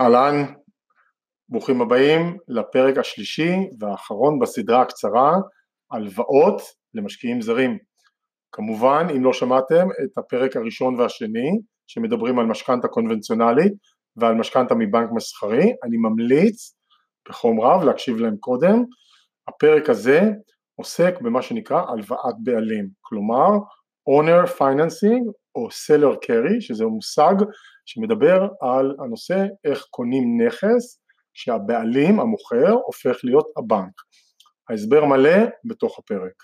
אהלן, ברוכים הבאים לפרק השלישי והאחרון בסדרה הקצרה הלוואות למשקיעים זרים. כמובן אם לא שמעתם את הפרק הראשון והשני שמדברים על משכנתה קונבנציונלית ועל משכנתה מבנק מסחרי, אני ממליץ בחום רב להקשיב להם קודם. הפרק הזה עוסק במה שנקרא הלוואת בעלים, כלומר owner financing או seller carry שזה מושג שמדבר על הנושא איך קונים נכס שהבעלים המוכר הופך להיות הבנק. ההסבר מלא בתוך הפרק.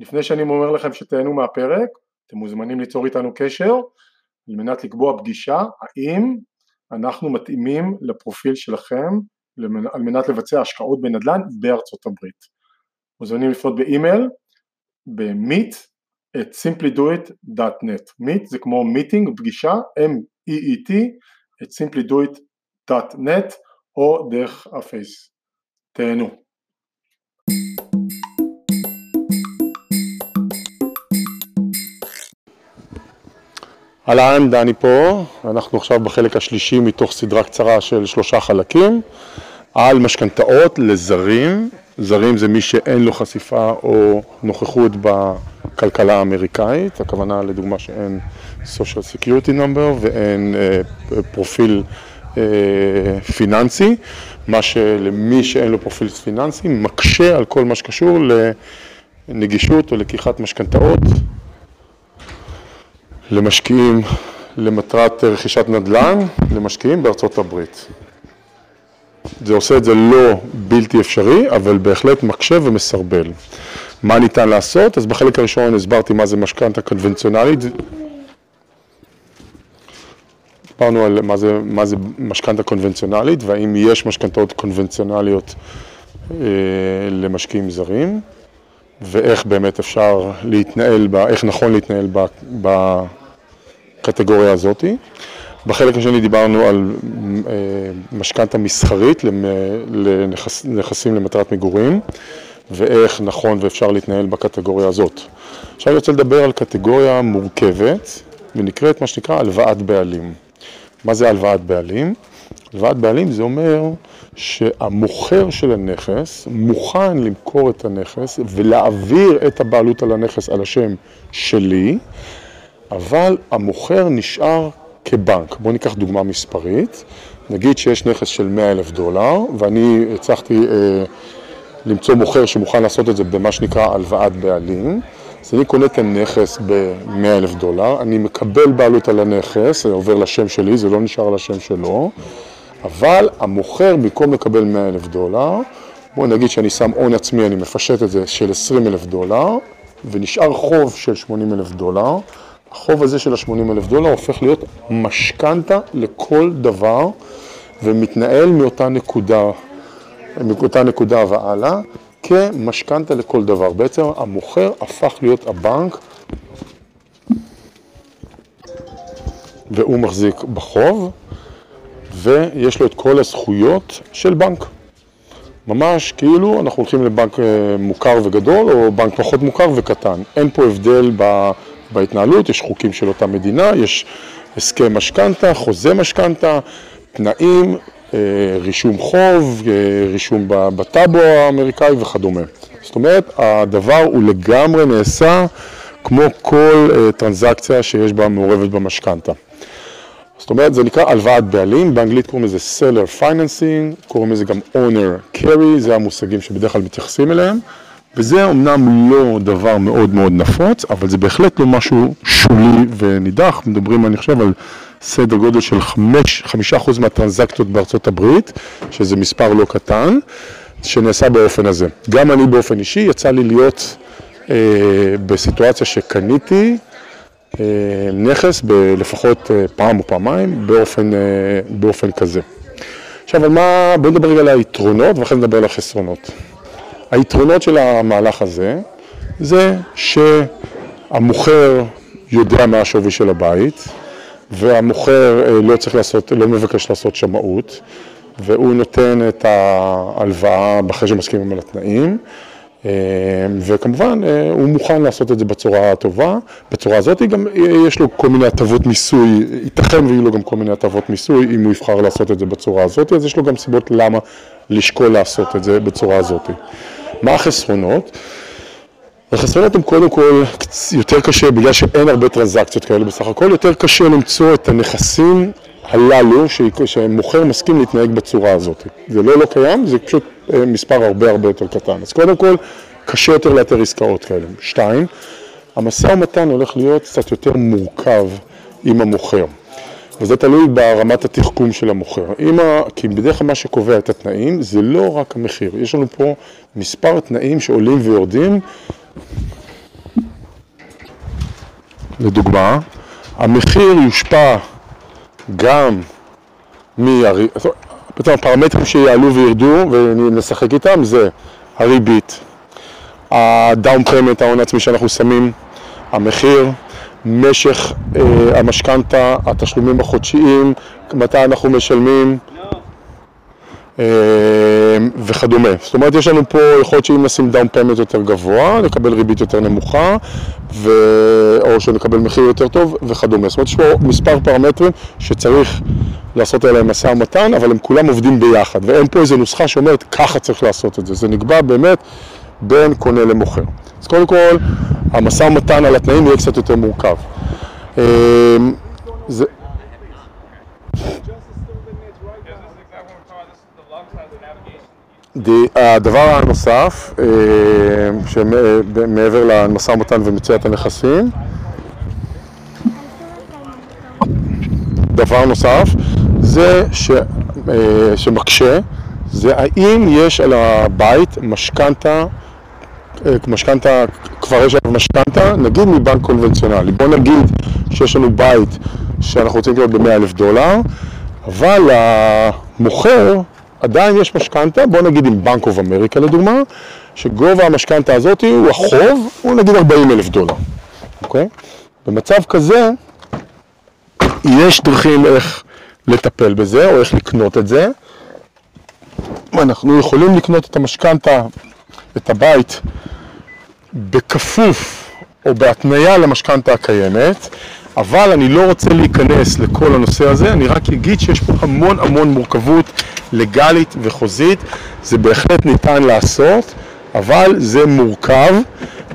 לפני שאני אומר לכם שתהנו מהפרק, אתם מוזמנים ליצור איתנו קשר על מנת לקבוע פגישה האם אנחנו מתאימים לפרופיל שלכם על מנת לבצע השקעות בנדל"ן בארצות הברית. מוזמנים לפנות באימייל ב-meet את simplydoit.net. meet זה כמו meeting, פגישה, M-E-E-T, את simplydoit.net או דרך הפייס. תהנו. אהלן, דני פה, אנחנו עכשיו בחלק השלישי מתוך סדרה קצרה של שלושה חלקים על משכנתאות לזרים, זרים זה מי שאין לו חשיפה או נוכחות בכלכלה האמריקאית, הכוונה לדוגמה שאין social security number ואין uh, פרופיל uh, פיננסי, מה שלמי שאין לו פרופיל פיננסי מקשה על כל מה שקשור לנגישות או לקיחת משכנתאות למשקיעים למטרת רכישת נדל"ן למשקיעים בארצות הברית. זה עושה את זה לא בלתי אפשרי, אבל בהחלט מקשה ומסרבל. מה ניתן לעשות? אז בחלק הראשון הסברתי מה זה משכנתה קונבנציונלית. דיברנו על מה זה, זה משכנתה קונבנציונלית והאם יש משכנתאות קונבנציונליות אה, למשקיעים זרים ואיך באמת אפשר להתנהל, בה, איך נכון להתנהל בקטגוריה הזאתי. בחלק השני דיברנו על אה, משכנתה מסחרית לנכסים למטרת מגורים ואיך נכון ואפשר להתנהל בקטגוריה הזאת. עכשיו אני רוצה לדבר על קטגוריה מורכבת ונקראת מה שנקרא הלוואת בעלים. מה זה הלוואת בעלים? הלוואת בעלים זה אומר שהמוכר של הנכס מוכן למכור את הנכס ולהעביר את הבעלות על הנכס על השם שלי, אבל המוכר נשאר כבנק. בואו ניקח דוגמה מספרית, נגיד שיש נכס של 100 אלף דולר ואני הצלחתי אה, למצוא מוכר שמוכן לעשות את זה במה שנקרא הלוואת בעלים, אז אני קונה את הנכס ב-100 אלף דולר, אני מקבל בעלות על הנכס, זה עובר לשם שלי, זה לא נשאר על השם שלו, אבל המוכר במקום לקבל 100 אלף דולר, בואו נגיד שאני שם הון עצמי, אני מפשט את זה של 20 אלף דולר, ונשאר חוב של 80 אלף דולר, החוב הזה של ה-80 אלף דולר הופך להיות משכנתה לכל דבר ומתנהל מאותה נקודה, מאותה נקודה והלאה כמשכנתה לכל דבר. בעצם המוכר הפך להיות הבנק והוא מחזיק בחוב ויש לו את כל הזכויות של בנק. ממש כאילו אנחנו הולכים לבנק אה, מוכר וגדול או בנק פחות מוכר וקטן. אין פה הבדל ב... בהתנהלות, יש חוקים של אותה מדינה, יש הסכם משכנתה, חוזה משכנתה, תנאים, רישום חוב, אה, רישום בטאבו האמריקאי וכדומה. זאת אומרת, הדבר הוא לגמרי נעשה כמו כל אה, טרנזקציה שיש בה מעורבת במשכנתה. זאת אומרת, זה נקרא הלוואת בעלים, באנגלית קוראים לזה Seller Financing, קוראים לזה גם Owner Carry, זה המושגים שבדרך כלל מתייחסים אליהם. וזה אמנם לא דבר מאוד מאוד נפוץ, אבל זה בהחלט לא משהו שולי ונידח, מדברים אני חושב על סדר גודל של 5% מהטרנזקטיות בארצות הברית, שזה מספר לא קטן, שנעשה באופן הזה. גם אני באופן אישי יצא לי להיות אה, בסיטואציה שקניתי אה, נכס לפחות אה, פעם או פעמיים באופן, אה, באופן כזה. עכשיו, על מה, בואו נדבר רגע על היתרונות ואחרי נדבר על החסרונות. היתרונות של המהלך הזה זה שהמוכר יודע מה השווי של הבית והמוכר אה, לא צריך לעשות, לא מבקש לעשות שמאות והוא נותן את ההלוואה אחרי שמסכימים על התנאים וכמובן הוא מוכן לעשות את זה בצורה הטובה, בצורה הזאת גם יש לו כל מיני הטבות מיסוי, ייתכן ויהיו לו גם כל מיני הטבות מיסוי אם הוא יבחר לעשות את זה בצורה הזאת, אז יש לו גם סיבות למה לשקול לעשות את זה בצורה הזאת. מה החסרונות? החסרונות הם קודם כל יותר קשה בגלל שאין הרבה טרנזקציות כאלה בסך הכל, יותר קשה למצוא את הנכסים הללו שמוכר מסכים להתנהג בצורה הזאת. זה לא לא קיים, זה פשוט אה, מספר הרבה הרבה יותר קטן. אז קודם כל, קשה יותר לאתר עסקאות כאלה. שתיים, המשא ומתן הולך להיות קצת יותר מורכב עם המוכר. וזה תלוי ברמת התחכום של המוכר. ה... כי בדרך כלל מה שקובע את התנאים זה לא רק המחיר, יש לנו פה מספר תנאים שעולים ויורדים. לדוגמה, המחיר יושפע גם מהר... בעצם הפרמטרים שיעלו וירדו ונשחק איתם זה הריבית, ה-down payment, ההון העצמי שאנחנו שמים, המחיר, משך אה, המשכנתה, התשלומים החודשיים, מתי אנחנו משלמים וכדומה. זאת אומרת, יש לנו פה, יכול להיות שאם נשים down payment יותר גבוה, נקבל ריבית יותר נמוכה, ו... או שנקבל מחיר יותר טוב וכדומה. זאת אומרת, יש פה מספר פרמטרים שצריך לעשות עליהם משא ומתן, אבל הם כולם עובדים ביחד, ואין פה איזו נוסחה שאומרת ככה צריך לעשות את זה. זה נקבע באמת בין קונה למוכר. אז קודם כל, המשא ומתן על התנאים יהיה קצת יותר מורכב. אמ, זה... הדבר הנוסף, אה, שמעבר למשא ומתן ומציאת הנכסים, דבר נוסף, זה ש, אה, שמקשה, זה האם יש על הבית משכנתה אה, משכנתה, כבר יש עליו משכנתה, נגיד מבנק קונבנציונלי. בוא נגיד שיש לנו בית שאנחנו רוצים לקנות ב-100 אלף דולר, אבל המוכר עדיין יש משכנתה, בוא נגיד עם בנק אוף אמריקה לדוגמה, שגובה המשכנתה הזאת הוא החוב, הוא נגיד 40 אלף דולר, אוקיי? במצב כזה, יש דרכים איך לטפל בזה, או איך לקנות את זה. אנחנו יכולים לקנות את המשכנתה, את הבית, בכפוף או בהתניה למשכנתה הקיימת, אבל אני לא רוצה להיכנס לכל הנושא הזה, אני רק אגיד שיש פה המון המון מורכבות לגלית וחוזית, זה בהחלט ניתן לעשות, אבל זה מורכב,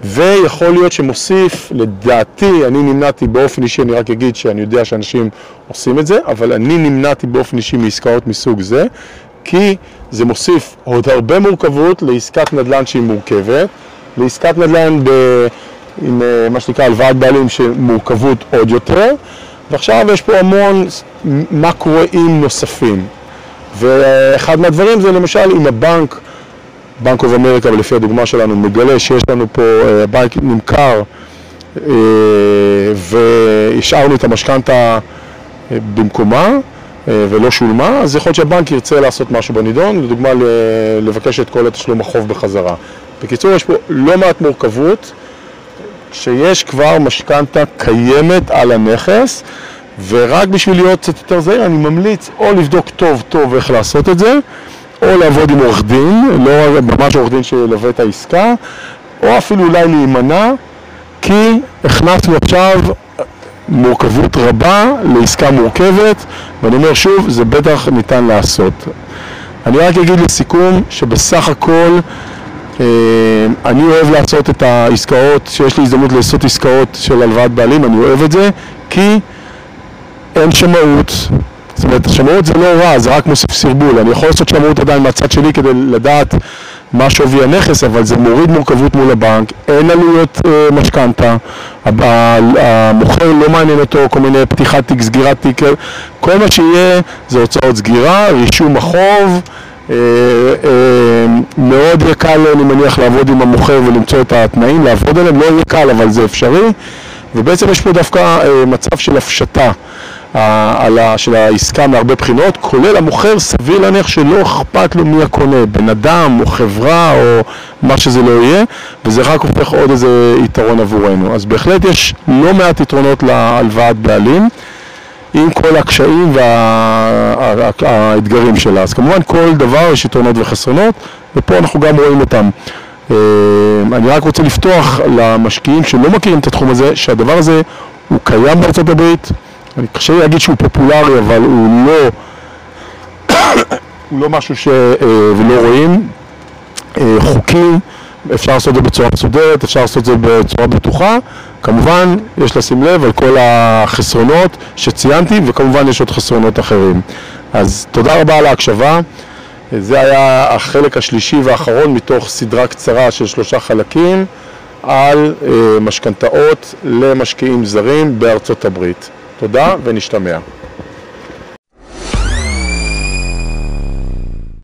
ויכול להיות שמוסיף, לדעתי, אני נמנעתי באופן אישי, אני רק אגיד שאני יודע שאנשים עושים את זה, אבל אני נמנעתי באופן אישי מעסקאות מסוג זה, כי זה מוסיף עוד הרבה מורכבות לעסקת נדל"ן שהיא מורכבת, לעסקת נדל"ן ב... עם אה, מה שנקרא הלוואת בעלים של מורכבות עוד יותר, ועכשיו יש פה המון עם נוספים. ואחד מהדברים זה למשל אם הבנק, בנק אוף אמריקה, ולפי הדוגמה שלנו, מגלה שיש לנו פה, אה, הבנק נמכר אה, והשארנו את המשכנתה במקומה ולא שולמה, אז יכול להיות שהבנק ירצה לעשות משהו בנידון, לדוגמה לבקש את כל התשלום החוב בחזרה. בקיצור, יש פה לא מעט מורכבות, שיש כבר משכנתה קיימת על הנכס, ורק בשביל להיות קצת יותר זהיר, אני ממליץ או לבדוק טוב טוב איך לעשות את זה, או לעבוד עם עורך דין, לא ממש עורך דין שילווה את העסקה, או אפילו אולי להימנע, כי הכנסנו עכשיו מורכבות רבה לעסקה מורכבת, ואני אומר שוב, זה בטח ניתן לעשות. אני רק אגיד לסיכום שבסך הכל אני אוהב לעשות את העסקאות, שיש לי הזדמנות לעשות עסקאות של הלוואת בעלים, אני אוהב את זה, כי אין שמאות, זאת אומרת, שמאות זה לא רע, זה רק מוסיף סרבול, אני יכול לעשות שמאות עדיין מהצד שלי כדי לדעת מה שווי הנכס, אבל זה מוריד מורכבות מול הבנק, אין עלויות אה, משכנתה, המוכר לא מעניין אותו כל מיני פתיחת תיק, סגירת תיק, כל מה שיהיה זה הוצאות סגירה, רישום החוב, אה, אה, מאוד יהיה קל, אני מניח, לעבוד עם המוכר ולמצוא את התנאים, לעבוד עליהם, לא יהיה קל, אבל זה אפשרי, ובעצם יש פה דווקא אה, מצב של הפשטה. של העסקה מהרבה בחינות, כולל המוכר, סביר להניח שלא אכפת לו מי הקונה, בן אדם או חברה או מה שזה לא יהיה, וזה רק הופך עוד איזה יתרון עבורנו. אז בהחלט יש לא מעט יתרונות להלוואת בעלים. עם כל הקשיים והאתגרים שלה. אז כמובן כל דבר יש יתרונות וחסרונות, ופה אנחנו גם רואים אותם. אני רק רוצה לפתוח למשקיעים שלא מכירים את התחום הזה, שהדבר הזה הוא קיים בארצות הברית, אני קשה להגיד שהוא פופולרי, אבל הוא לא, הוא לא משהו ש... ולא רואים, חוקי, אפשר לעשות את זה בצורה מסודרת, אפשר לעשות את זה בצורה בטוחה, כמובן יש לשים לב על כל החסרונות שציינתי וכמובן יש עוד חסרונות אחרים. אז תודה רבה על ההקשבה, זה היה החלק השלישי והאחרון מתוך סדרה קצרה של שלושה חלקים על משכנתאות למשקיעים זרים בארצות הברית. תודה ונשתמע.